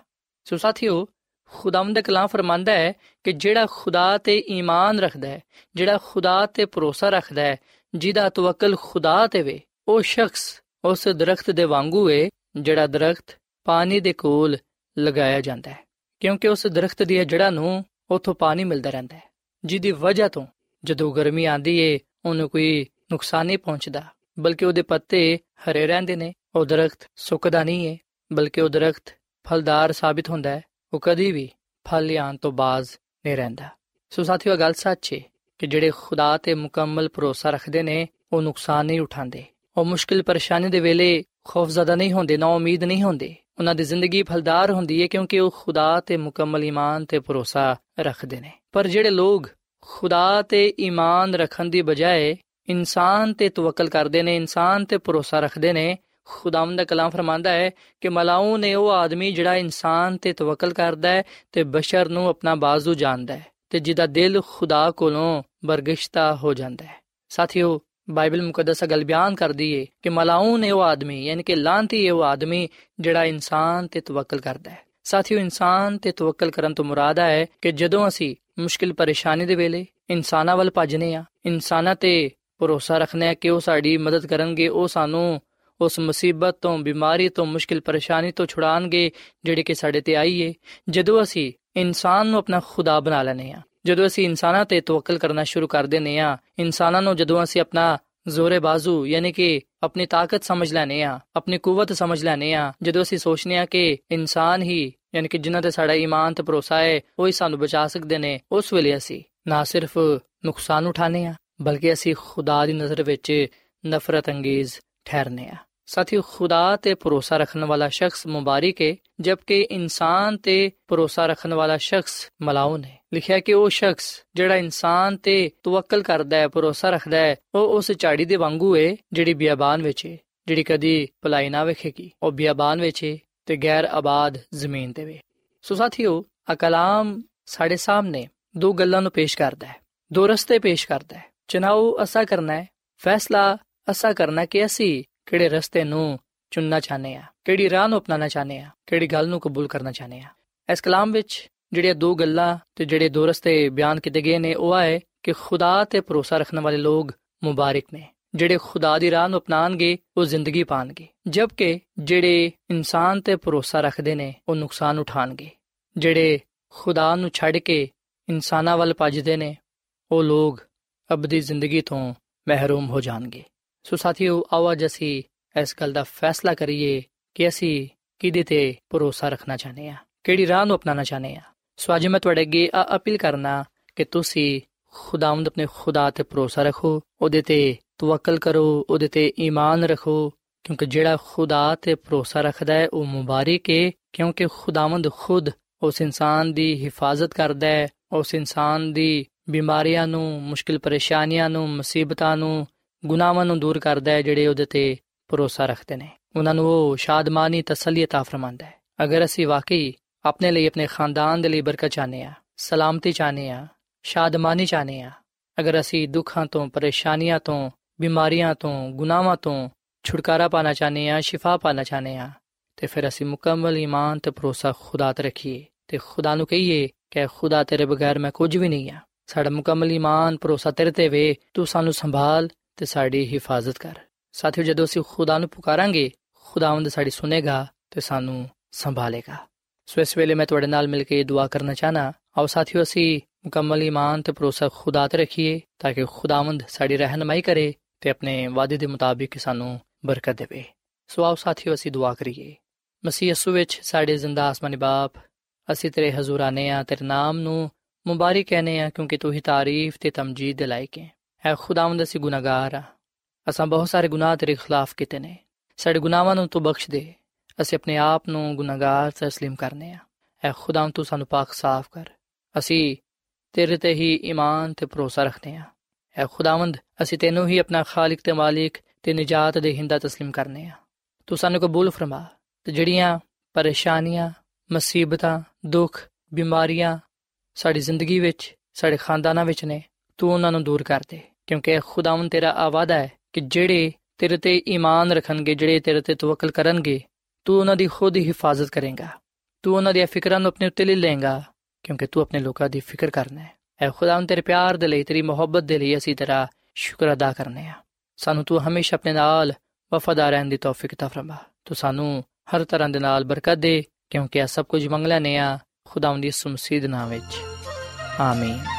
ਸੋ ਸਾਥੀਓ ਖੁਦਾਮ ਦਾ ਕਲਾਮ ਫਰਮਾਂਦਾ ਹੈ ਕਿ ਜਿਹੜਾ ਖੁਦਾ ਤੇ ਈਮਾਨ ਰੱਖਦਾ ਹੈ, ਜਿਹੜਾ ਖੁਦਾ ਤੇ ਭਰੋਸਾ ਰੱਖਦਾ ਹੈ, ਜਿਹਦਾ ਤਵੱਕਲ ਖੁਦਾ ਤੇ ਵੇ, ਉਹ ਸ਼ਖਸ ਉਸ ਦਰਖਤ ਦੇ ਵਾਂਗੂ ਏ ਜਿਹੜਾ ਦਰਖਤ ਪਾਣੀ ਦੇ ਕੋਲ ਲਗਾਇਆ ਜਾਂਦਾ ਹੈ, ਕਿਉਂਕਿ ਉਸ ਦਰਖਤ ਦੀਆਂ ਜੜ੍ਹਾਂ ਨੂੰ ਉੱਥੋਂ ਪਾਣੀ ਮਿਲਦਾ ਰਹਿੰਦਾ ਹੈ, ਜਿਹਦੀ ਵਜ੍ਹਾ ਤੋਂ ਜਦੋਂ ਗਰਮੀ ਆਂਦੀ ਏ, ਉਹਨੂੰ ਕੋਈ ਨੁਕਸਾਨ ਨਹੀਂ ਪਹੁੰਚਦਾ, ਬਲਕਿ ਉਹਦੇ ਪੱਤੇ ਹਰੇ ਰਹਿੰਦੇ ਨੇ, ਉਹ ਦਰਖਤ ਸੁੱਕਦਾ ਨਹੀਂ ਏ, ਬਲਕਿ ਉਹ ਦਰਖਤ ਫਲਦਾਰ ਸਾਬਿਤ ਹੁੰਦਾ ਹੈ, ਉਹ ਕਦੀ ਵੀ ਫਲ ਲਿਆਉਣ ਤੋਂ ਬਾਜ਼ ਨਹੀਂ ਰਹਿੰਦਾ। ਸੋ ਸਾਥੀਓ ਗੱਲ ਸੱਚ ਏ ਕਿ ਜਿਹੜੇ ਖੁਦਾ ਤੇ ਮੁਕੰਮਲ ਭਰੋਸਾ ਰੱਖਦੇ ਨੇ, ਉਹ ਨੁਕਸਾਨ ਨਹੀਂ ਉਠਾਉਂਦੇ। ਉਹ ਮੁਸ਼ਕਿਲ ਪਰੇਸ਼ਾਨੀ ਦੇ ਵੇਲੇ ਖੌਫਜ਼ਦਾ ਨਹੀਂ ਹੁੰਦੇ, ਨਾ ਉਮੀਦ ਨਹੀਂ ਹੁੰਦੇ। ਉਹਨਾਂ ਦੀ ਜ਼ਿੰਦਗੀ ਫਲਦਾਰ ਹੁੰਦੀ ਹੈ ਕਿਉਂਕਿ ਉਹ ਖੁਦਾ ਤੇ ਮੁਕੰਮਲ ਈਮਾਨ ਤੇ ਭਰੋਸਾ ਰੱਖਦੇ ਨੇ। ਪਰ ਜਿਹੜੇ ਲੋਕ ਖੁਦਾ ਤੇ ਈਮਾਨ ਰੱਖਣ ਦੀ ਬਜਾਏ ਇਨਸਾਨ ਤੇ ਤਵੱਕਲ ਕਰਦੇ ਨੇ, ਇਨਸਾਨ ਤੇ ਭਰੋਸਾ ਰੱਖਦੇ ਨੇ, ਖੁਦਾਵੰਦ ਦਾ ਕਲਾਮ ਫਰਮਾਂਦਾ ਹੈ ਕਿ ਮਲਾਉ ਨੇ ਉਹ ਆਦਮੀ ਜਿਹੜਾ ਇਨਸਾਨ ਤੇ ਤਵੱਕਲ ਕਰਦਾ ਹੈ ਤੇ ਬਸ਼ਰ ਨੂੰ ਆਪਣਾ ਬਾਜ਼ੂ ਜਾਣਦਾ ਹੈ ਤੇ ਜਿਹਦਾ ਦਿਲ ਖੁਦਾ ਕੋਲੋਂ ਬਰਗਿਸ਼ਤਾ ਹੋ ਜਾਂਦਾ ਹੈ। ਸਾਥੀਓ ਬਾਈਬਲ ਮੁਕੱਦਸ ਗੱਲ ਬਿਆਨ ਕਰਦੀ ਏ ਕਿ ਮਲਾਉ ਨੇ ਉਹ ਆਦਮੀ ਯਾਨੀ ਕਿ ਲਾਂਤੀ ਹੈ ਉਹ ਆਦਮੀ ਜਿਹੜਾ ਇਨਸਾਨ ਤੇ ਤਵੱਕਲ ਕਰਦਾ ਹੈ ਸਾਥੀਓ ਇਨਸਾਨ ਤੇ ਤਵੱਕਲ ਕਰਨ ਤੋਂ ਮੁਰਾਦ ਹੈ ਕਿ ਜਦੋਂ ਅਸੀਂ ਮੁਸ਼ਕਿਲ ਪਰੇਸ਼ਾਨੀ ਦੇ ਵੇਲੇ ਇਨਸਾਨਾਂ ਵੱਲ ਭੱਜਨੇ ਆ ਇਨਸਾਨਾਂ ਤੇ ਭਰੋਸਾ ਰੱਖਨੇ ਆ ਕਿ ਉਹ ਸਾਡੀ ਮਦਦ ਕਰਨਗੇ ਉਹ ਸਾਨੂੰ ਉਸ ਮੁਸੀਬਤ ਤੋਂ ਬਿਮਾਰੀ ਤੋਂ ਮੁਸ਼ਕਿਲ ਪਰੇਸ਼ਾਨੀ ਤੋਂ ਛੁਡਾਣਗੇ ਜਿਹੜੀ ਕਿ ਸਾਡੇ ਤੇ ਆਈ ਏ ਜਦੋਂ ਅਸੀਂ ਇਨਸਾਨ ਨੂੰ ਆਪਣਾ ਖੁਦਾ ਬਣਾ ਲੈਨੇ ਆ ਜਦੋਂ ਅਸੀਂ ਇਨਸਾਨਾਂ ਤੇ ਤਵੱਕਲ ਕਰਨਾ ਸ਼ੁਰੂ ਕਰ ਦਿੰਨੇ ਆ ਇਨਸਾਨਾਂ ਨੂੰ ਜਦੋਂ ਅਸੀਂ ਆਪਣਾ ਜ਼ੋਰੇ ਬਾਜ਼ੂ ਯਾਨੀ ਕਿ ਆਪਣੀ ਤਾਕਤ ਸਮਝ ਲੈਨੇ ਆ ਆਪਣੀ ਕੂਵਤ ਸਮਝ ਲੈਨੇ ਆ ਜਦੋਂ ਅਸੀਂ ਸੋਚਨੇ ਆ ਕਿ ਇਨਸਾਨ ਹੀ, ਯਾਨੀ ਕਿ ਜਿਨ੍ਹਾਂ ਤੇ ਸਾਡਾ ਈਮਾਨ ਤੇ ਭਰੋਸਾ ਹੈ, ਉਹ ਹੀ ਸਾਨੂੰ ਬਚਾ ਸਕਦੇ ਨੇ, ਉਸ ਵੇਲੇ ਅਸੀਂ ਨਾ ਸਿਰਫ ਨੁਕਸਾਨ ਉਠਾਣੇ ਆ ਬਲਕਿ ਅਸੀਂ ਖੁਦਾ ਦੀ ਨਜ਼ਰ ਵਿੱਚ ਨਫ਼ਰਤ ਅੰਗੇਜ਼ ਠਹਿਰਨੇ ਆ ਸਾਥੀਓ ਖੁਦਾ ਤੇ ਭਰੋਸਾ ਰੱਖਣ ਵਾਲਾ ਸ਼ਖਸ ਮੁਬਾਰਕ ਹੈ ਜਦਕਿ ਇਨਸਾਨ ਤੇ ਭਰੋਸਾ ਰੱਖਣ ਵਾਲਾ ਸ਼ਖਸ ਮਲਾਉਨ ਹੈ ਲਿਖਿਆ ਕਿ ਉਹ ਸ਼ਖਸ ਜਿਹੜਾ ਇਨਸਾਨ ਤੇ ਤਵੱਕਲ ਕਰਦਾ ਹੈ ਭਰੋਸਾ ਰੱਖਦਾ ਹੈ ਉਹ ਉਸ ਝਾੜੀ ਦੇ ਵਾਂਗੂ ਹੈ ਜਿਹੜੀ ਬਿਆਬਾਨ ਵਿੱਚ ਹੈ ਜਿਹੜੀ ਕਦੀ ਭਲਾਈ ਨਾ ਵੇਖੇਗੀ। ਉਹ ਬਿਆਬਾਨ ਵਿੱਚ ਹੈ ਤੇ ਗੈਰ ਆਬਾਦ ਜ਼ਮੀਨ ਤੇ ਵੇ। ਸੋ ਸਾਥੀਓ ਆ ਕਲਾਮ ਸਾਡੇ ਸਾਹਮਣੇ ਦੋ ਗੱਲਾਂ ਨੂੰ ਪੇਸ਼ ਕਰਦਾ ਹੈ ਦੋ ਰਸਤੇ ਪੇਸ਼ ਕਰਦਾ ਹੈ ਚਨਾਉ ਅਸਾ ਕਰਨਾ ਹੈ ਫੈਸਲਾ ਅਸਾ ਕਰਨਾ ਕਿ ਅਸੀਂ ਕਿਹੜੇ ਰਸਤੇ ਨੂੰ ਚੁਣਨਾ ਚਾਹਨੇ ਆ? ਕਿਹੜੀ ਰਾਹ ਨੂੰ ਅਪਣਾਉਣਾ ਚਾਹਨੇ ਆ? ਕਿਹੜੀ ਗੱਲ ਨੂੰ ਕਬੂਲ ਕਰਨਾ ਚਾਹਨੇ ਆ? ਇਸ ਕਲਾਮ ਵਿੱਚ ਜਿਹੜੀਆਂ ਦੋ ਗੱਲਾਂ ਤੇ ਜਿਹੜੇ ਦੋ ਰਸਤੇ ਬਿਆਨ ਕੀਤੇ ਗਏ ਨੇ, ਉਹ ਆਏ ਕਿ ਖੁਦਾ ਤੇ ਭਰੋਸਾ ਰੱਖਣ ਵਾਲੇ ਲੋਕ ਮੁਬਾਰਕ ਨੇ। ਜਿਹੜੇ ਖੁਦਾ ਦੀ ਰਾਹ ਨੂੰ ਅਪਣਾਣਗੇ ਉਹ ਜ਼ਿੰਦਗੀ ਪਾਣਗੇ ਜਦਕਿ ਜਿਹੜੇ ਇਨਸਾਨ ਤੇ ਭਰੋਸਾ ਰੱਖਦੇ ਨੇ, ਉਹ ਨੁਕਸਾਨ ਉਠਾਣਗੇ ਜਿਹੜੇ ਖੁਦਾ ਨੂੰ ਛੱਡ ਕੇ ਇਨਸਾਨਾਂ ਵੱਲ ਭੱਜਦੇ ਨੇ, ਉਹ ਲੋਕ ਅਬਦੀ ਜ਼ਿੰਦਗੀ ਤੋਂ ਮਹਿਰੂਮ ਹੋ ਜਾਣਗੇ। ਸੋ ਸਾਥੀਓ ਆਵਾਜ਼ ਅਸੀਂ ਇਸ ਗੱਲ ਦਾ ਫੈਸਲਾ ਕਰੀਏ ਕਿ ਅਸੀਂ ਕਿਹਦੇ ਤੇ ਭਰੋਸਾ ਰੱਖਣਾ ਚਾਹਨੇ ਆ ਕਿਹੜੀ ਰਾਹ ਨੂੰ ਅਪਣਾਉਣਾ ਚਾਹਨੇ ਆ ਸੋ ਅੱਜ ਮੈਂ ਤੁਹਾਡੇ ਅੱਗੇ ਆ ਅਪੀਲ ਕਰਨਾ ਕਿ ਤੁਸੀਂ ਖੁਦਾਵੰਦ ਆਪਣੇ ਖੁਦਾ ਤੇ ਭਰੋਸਾ ਰੱਖੋ, ਉਹਦੇ ਤੇ ਤਵੱਕਲ ਕਰੋ, ਉਹਦੇ ਤੇ ਈਮਾਨ ਰੱਖੋ, ਕਿਉਂਕਿ ਜਿਹੜਾ ਖੁਦਾ ਤੇ ਭਰੋਸਾ ਰੱਖਦਾ ਹੈ, ਉਹ ਮੁਬਾਰਕ ਹੈ ਕਿਉਂਕਿ ਖੁਦਾਵੰਦ ਖੁਦ ਉਸ ਇਨਸਾਨ ਦੀ ਹਿਫਾਜ਼ਤ ਕਰਦਾ ਹੈ, ਉਸ ਇਨਸਾਨ ਦੀ ਬਿਮਾਰੀਆਂ ਨੂੰ, ਮੁਸ਼ਕਿਲ ਪਰੇਸ਼ਾਨੀਆਂ ਨੂੰ, ਮੁਸੀਬਤਾਂ ਨੂੰ ਗੁਨਾਹਾਂ ਨੂੰ ਦੂਰ ਕਰਦਾ ਹੈ ਜਿਹੜੇ ਉਹਦੇ ਤੇ ਭਰੋਸਾ ਰੱਖਦੇ ਨੇ ਉਹਨਾਂ ਨੂੰ ਉਹ ਸ਼ਾਦਮਾਨੀ ਤਸੱਲੀ عطا ਫਰਮਾਂਦਾ ਹੈ ਅਗਰ ਅਸੀਂ ਵਾਕਈ ਆਪਣੇ ਲਈ ਆਪਣੇ ਖਾਨਦਾਨ ਦੇ ਲਈ ਬਰਕਤ ਚਾਹਨੇ ਆ ਸਲਾਮਤੀ ਚਾਹਨੇ ਆ ਸ਼ਾਦਮਾਨੀ ਚਾਹਨੇ ਆ ਅਗਰ ਅਸੀਂ ਦੁੱਖਾਂ ਤੋਂ ਪਰੇਸ਼ਾਨੀਆਂ ਤੋਂ ਬਿਮਾਰੀਆਂ ਤੋਂ ਗੁਨਾਹਾਂ ਤੋਂ ਛੁਟਕਾਰਾ ਪਾਣਾ ਚਾਹਨੇ ਆ ਸ਼ਿਫਾ ਪਾਣਾ ਚਾਹਨੇ ਆ ਤੇ ਫਿਰ ਅਸੀਂ ਮੁਕੰਮਲ ਈਮਾਨ ਤੇ ਭਰੋਸਾ ਖੁਦਾ ਤੇ ਰੱਖੀਏ ਤੇ ਖੁਦਾ ਨੂੰ ਕਹੀਏ ਕਿ ਖੁਦਾ ਤੇਰੇ ਬਗੈਰ ਮੈਂ ਕੁਝ ਵੀ ਨਹੀਂ ਆ ਸਾਡਾ ਮੁਕੰਮਲ ਈਮਾਨ ਭਰੋਸਾ ਤੇਰੇ ਤੇ ਵੇ ਤੂੰ ਸਾਨੂੰ ਸੰਭਾਲ ਤੇ ਸਾਡੀ ਹਿਫਾਜ਼ਤ ਕਰ। ਸਾਥੀਓ, ਜਦੋਂ ਅਸੀਂ ਖੁਦਾ ਨੂੰ ਪੁਕਾਰਾਂਗੇ, ਖੁਦਾਵੰਦ ਸਾਡੀ ਸੁਨੇਗਾ ਤੇ ਸਾਨੂੰ ਸੰਭਾਲੇਗਾ। ਸੋ ਇਸ ਵੇਲੇ ਮੈਂ ਤੁਹਾਡੇ ਨਾਲ ਮਿਲ ਕੇ ਦੁਆ ਕਰਨਾ ਚਾਹਨਾ। ਆਓ ਸਾਥੀਓ, ਅਸੀਂ ਮੁਕੰਮਲ ਈਮਾਨ ਤੇ ਭਰੋਸਾ ਖੁਦਾ ਤੇ ਰੱਖੀਏ ਤਾਂ ਕਿ ਖੁਦਾਵੰਦ ਸਾਡੀ ਰਹਿਨਮਾਈ ਕਰੇ ਤੇ ਆਪਣੇ ਵਾਅਦੇ ਦੇ ਮੁਤਾਬਿਕ ਸਾਨੂੰ ਬਰਕਤ ਦੇਵੇ। ਸੋ ਆਓ ਸਾਥੀਓ, ਅਸੀਂ ਦੁਆ ਕਰੀਏ। ਮਸੀਹ ਯਿਸੂ ਵਿੱਚ ਸਾਡੇ ਜ਼ਿੰਦਾ ਆਸਮਾਨੀ ਬਾਪ, ਅਸੀਂ ਤੇਰੇ ਹਜ਼ੂਰ ਆਨੇ ਆ, ਤੇਰੇ ਨਾਮ ਨੂੰ ਮੁਬਾਰਕ ਕਹਨੇ ਆ ਕਿਉਂਕਿ ਤੂੰ ਹੀ ਤਾਰੀਫ ਤੇ ਤਮਜੀਦ ਦੇ ਲਾਇਕ ਹੈ। ਐ ਖੁਦਾਵੰਦ ਅਸੀਂ ਗੁਨਾਹਗਾਰ ਆ ਅਸਾਂ ਬਹੁਤ ਸਾਰੇ ਗੁਨਾਹ ਤੇਰੇ ਖਿਲਾਫ ਕੀਤੇ ਨੇ ਸਾਡੇ ਗੁਨਾਹਾਂ ਨੂੰ ਤੂੰ ਬਖਸ਼ ਦੇ ਅਸੀਂ ਆਪਣੇ ਆਪ ਨੂੰ ਗੁਨਾਹਗਾਰ تسلیم ਕਰਨੇ ਆ ਐ ਖੁਦਾਵੰਦ ਤੂੰ ਸਾਨੂੰ ਪਾਕ ਸਾਫ਼ ਕਰ ਅਸੀਂ ਤੇਰੇ ਤੇ ਹੀ ਈਮਾਨ ਤੇ ਭਰੋਸਾ ਰੱਖਦੇ ਆ ਐ ਖੁਦਾਵੰਦ ਅਸੀਂ ਤੈਨੂੰ ਹੀ ਆਪਣਾ ਖਾਲਕ ਤੇ ਮਾਲਿਕ ਤੇ ਨਜਾਤ ਦੇ ਹਿੰਦਾ تسلیم ਕਰਨੇ ਆ ਤੂੰ ਸਾਨੂੰ ਕਬੂਲ ਫਰਮਾ ਤੇ ਜਿਹੜੀਆਂ ਪਰੇਸ਼ਾਨੀਆਂ ਮੁਸੀਬਤਾਂ ਦੁੱਖ ਬਿਮਾਰੀਆਂ ਸਾਡੀ ਜ਼ਿੰਦਗੀ ਵਿੱਚ ਸਾਡੇ ਖਾਨਦਾਨਾਂ ਵਿੱਚ ਨੇ ਤੂੰ ਉਹਨਾਂ ਨੂੰ ਦੂਰ ਕਰ ਦੇ, ਕਿਉਂਕਿ ਖੁਦਾਵੰਦ ਤੇਰਾ ਆਵਾਦਾ ਹੈ ਕਿ ਜਿਹੜੇ ਤੇਰੇ ਤੇ ਈਮਾਨ ਰੱਖਣਗੇ, ਜਿਹੜੇ ਤੇਰੇ ਤੇ ਤਵੱਕਲ ਕਰਨਗੇ, ਤੂੰ ਉਹਨਾਂ ਦੀ ਖੁਦ ਹੀ ਹਿਫਾਜ਼ਤ ਕਰੇਗਾ। ਤੂੰ ਉਹਨਾਂ ਦੀਆਂ ਫਿਕਰਾਂ ਨੂੰ ਆਪਣੇ ਉੱਤੇ ਲੈ ਲਏਗਾ, ਕਿਉਂਕਿ ਤੂੰ ਆਪਣੇ ਲੋਕਾਂ ਦੀ ਫਿਕਰ ਕਰਨਾ ਹੈ। ਐ ਖੁਦਾਵੰਦ ਤੇਰੇ ਪਿਆਰ ਦੇ ਲਈ, ਤੇਰੀ ਮੁਹੱਬਤ ਦੇ ਲਈ ਅਸੀਂ ਤੇਰਾ ਸ਼ੁਕਰ ਅਦਾ ਕਰਨੇ ਆ। ਸਾਨੂੰ ਤੂੰ ਹਮੇਸ਼ਾ ਆਪਣੇ ਨਾਲ ਵਫਾਦਾਰ ਰਹਿਣ ਦੀ ਤੌਫੀਕ ਤਾ ਫਰਮਾ। ਤੂੰ ਸਾਨੂੰ ਹਰ ਤਰ੍ਹਾਂ ਦੇ ਨਾਲ ਬਰਕਤ ਦੇ, ਕਿਉਂਕਿ ਇਹ ਸਭ ਕੁਝ ਮੰਗ ਲੈਨੇ ਆ ਖੁਦਾਵੰਦ ਦੀ ਸੁਮਸੀਦ ਨਾਮ ਵਿੱਚ। ਆਮੀਨ।